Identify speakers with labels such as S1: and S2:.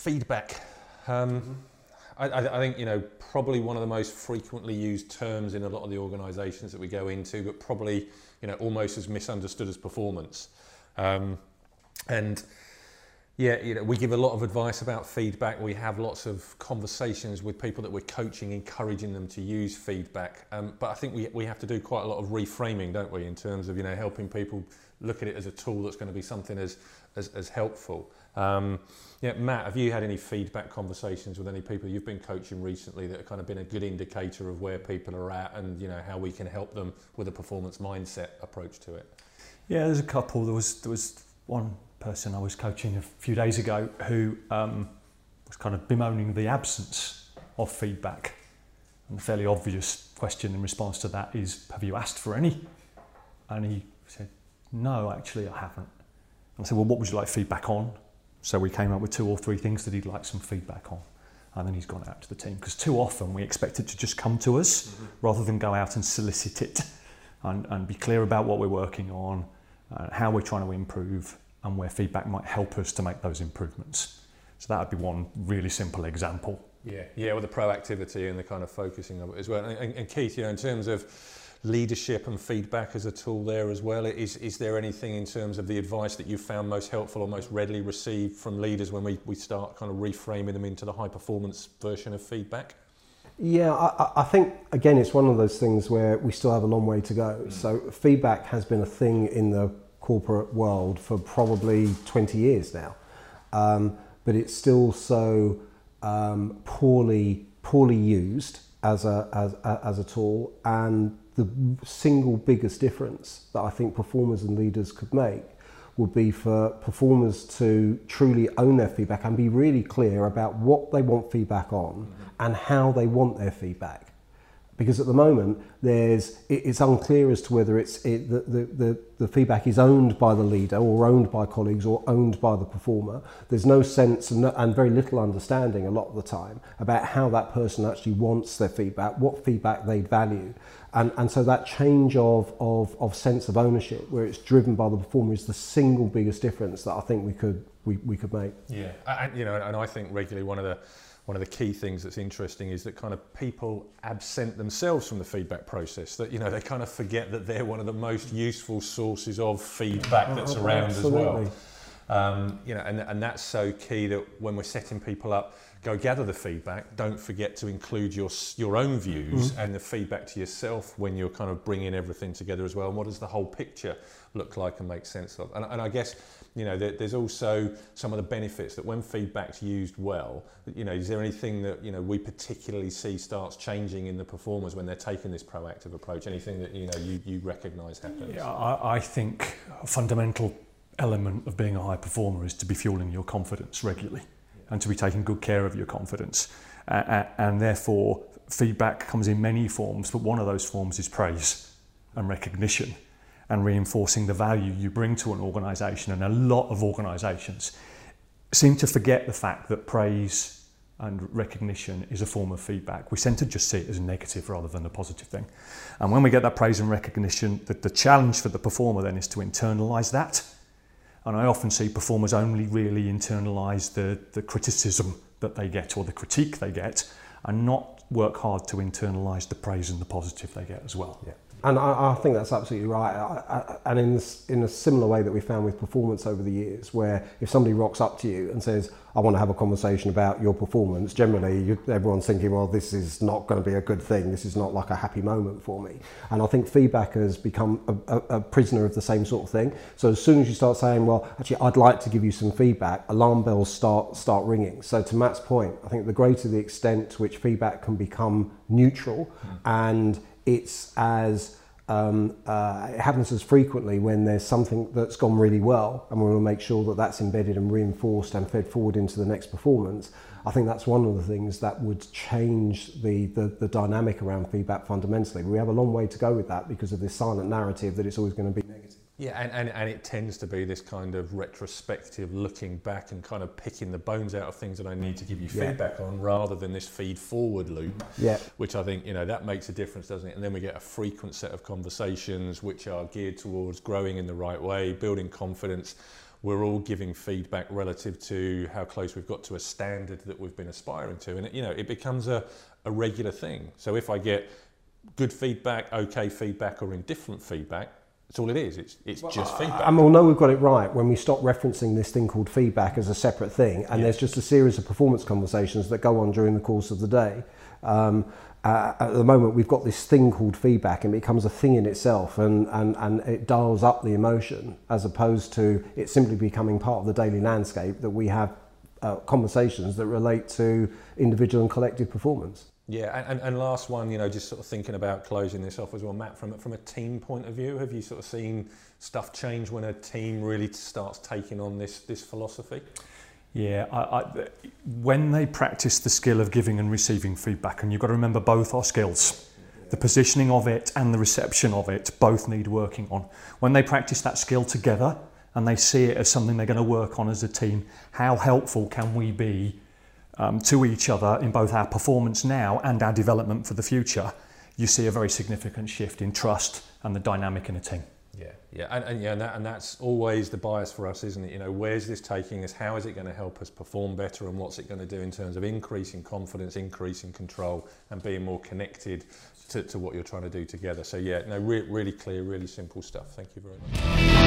S1: feedback. Um, mm-hmm. I, I, think you know probably one of the most frequently used terms in a lot of the organisations that we go into, but probably you know almost as misunderstood as performance. Um, and yeah, you know, we give a lot of advice about feedback. We have lots of conversations with people that we're coaching, encouraging them to use feedback. Um, but I think we, we have to do quite a lot of reframing, don't we, in terms of you know helping people look at it as a tool that's going to be something as as, as helpful. Um, yeah, Matt, have you had any feedback conversations with any people you've been coaching recently that have kind of been a good indicator of where people are at and you know how we can help them with a performance mindset approach to it?
S2: Yeah, there's a couple. There was there was one person I was coaching a few days ago who um, was kind of bemoaning the absence of feedback. And the fairly obvious question in response to that is, Have you asked for any? And he said, No, actually, I haven't. And I said, Well, what would you like feedback on? So we came up with two or three things that he'd like some feedback on. And then he's gone out to the team because too often we expect it to just come to us mm-hmm. rather than go out and solicit it and, and be clear about what we're working on, uh, how we're trying to improve, and where feedback might help us to make those improvements. So that would be one really simple example.
S1: Yeah, yeah, with the proactivity and the kind of focusing of it as well. And, and Keith, you know, in terms of leadership and feedback as a tool there as well, is, is there anything in terms of the advice that you found most helpful or most readily received from leaders when we, we start kind of reframing them into the high performance version of feedback?
S3: Yeah, I, I, think again it's one of those things where we still have a long way to go. Mm. So feedback has been a thing in the corporate world for probably 20 years now. Um, but it's still so um, poorly, poorly used as a, as, as a tool. And the single biggest difference that I think performers and leaders could make would be for performers to truly own their feedback and be really clear about what they want feedback on mm-hmm. and how they want their feedback because at the moment there's it's unclear as to whether it's it, the, the, the, the, feedback is owned by the leader or owned by colleagues or owned by the performer. There's no sense and, no, and very little understanding a lot of the time about how that person actually wants their feedback what feedback they value. And, and so that change of, of, of sense of ownership where it's driven by the performer is the single biggest difference that I think we could we, we could make.
S1: Yeah and, you know and I think regularly one of the one of the key things that's interesting is that kind of people absent themselves from the feedback process that you know they kind of forget that they're one of the most useful sources of feedback oh, that's around absolutely. as well um, you know and, and that's so key that when we're setting people up go gather the feedback don't forget to include your your own views mm-hmm. and the feedback to yourself when you're kind of bringing everything together as well and what does the whole picture look like and make sense of and, and I guess you know, there, there's also some of the benefits that when feedback's used well, you know, is there anything that, you know, we particularly see starts changing in the performers when they're taking this proactive approach? Anything that, you know, you, you recognise happens?
S2: Yeah, I, I think fundamental element of being a high performer is to be fueling your confidence regularly and to be taking good care of your confidence. Uh, and therefore, feedback comes in many forms, but one of those forms is praise and recognition and reinforcing the value you bring to an organisation. And a lot of organisations seem to forget the fact that praise and recognition is a form of feedback. We tend to just see it as a negative rather than a positive thing. And when we get that praise and recognition, the, the challenge for the performer then is to internalise that. And I often see performers only really internalise the, the criticism that they get or the critique they get and not work hard to internalise the praise and the positive they get as well.
S3: Yeah. And I, I, think that's absolutely right. I, I, and in, this, in a similar way that we found with performance over the years, where if somebody rocks up to you and says, I want to have a conversation about your performance, generally you, everyone's thinking, well, this is not going to be a good thing. This is not like a happy moment for me. And I think feedback has become a, a, a prisoner of the same sort of thing. So as soon as you start saying, well, actually, I'd like to give you some feedback, alarm bells start, start ringing. So to Matt's point, I think the greater the extent to which feedback can become neutral mm. and it's as um, uh, it happens as frequently when there's something that's gone really well and we want to make sure that that's embedded and reinforced and fed forward into the next performance. I think that's one of the things that would change the, the, the dynamic around feedback fundamentally. We have a long way to go with that because of this silent narrative that it's always going to be.
S1: Yeah, and, and, and it tends to be this kind of retrospective looking back and kind of picking the bones out of things that I need to give you yeah. feedback on rather than this feed forward loop,
S3: yeah.
S1: which I think, you know, that makes a difference, doesn't it? And then we get a frequent set of conversations which are geared towards growing in the right way, building confidence, we're all giving feedback relative to how close we've got to a standard that we've been aspiring to. And, it, you know, it becomes a, a regular thing. So if I get good feedback, okay feedback, or indifferent feedback, that's all it is. It's, it's well, just feedback.
S3: And we'll know we've got it right when we stop referencing this thing called feedback as a separate thing, and there's just a series of performance conversations that go on during the course of the day. Um, uh, at the moment, we've got this thing called feedback, and it becomes a thing in itself, and, and, and it dials up the emotion as opposed to it simply becoming part of the daily landscape that we have uh, conversations that relate to individual and collective performance.
S1: Yeah, and, and last one, you know, just sort of thinking about closing this off as well, Matt, from, from a team point of view, have you sort of seen stuff change when a team really starts taking on this, this philosophy?
S2: Yeah, I, I, when they practice the skill of giving and receiving feedback, and you've got to remember both are skills, the positioning of it and the reception of it both need working on. When they practice that skill together and they see it as something they're going to work on as a team, how helpful can we be um, to each other in both our performance now and our development for the future, you see a very significant shift in trust and the dynamic in a team.
S1: Yeah, yeah, and, and yeah, and, that, and that's always the bias for us, isn't it? You know, where's this taking us? How is it going to help us perform better? And what's it going to do in terms of increasing confidence, increasing control, and being more connected to, to what you're trying to do together? So yeah, no, re- really clear, really simple stuff. Thank you very much.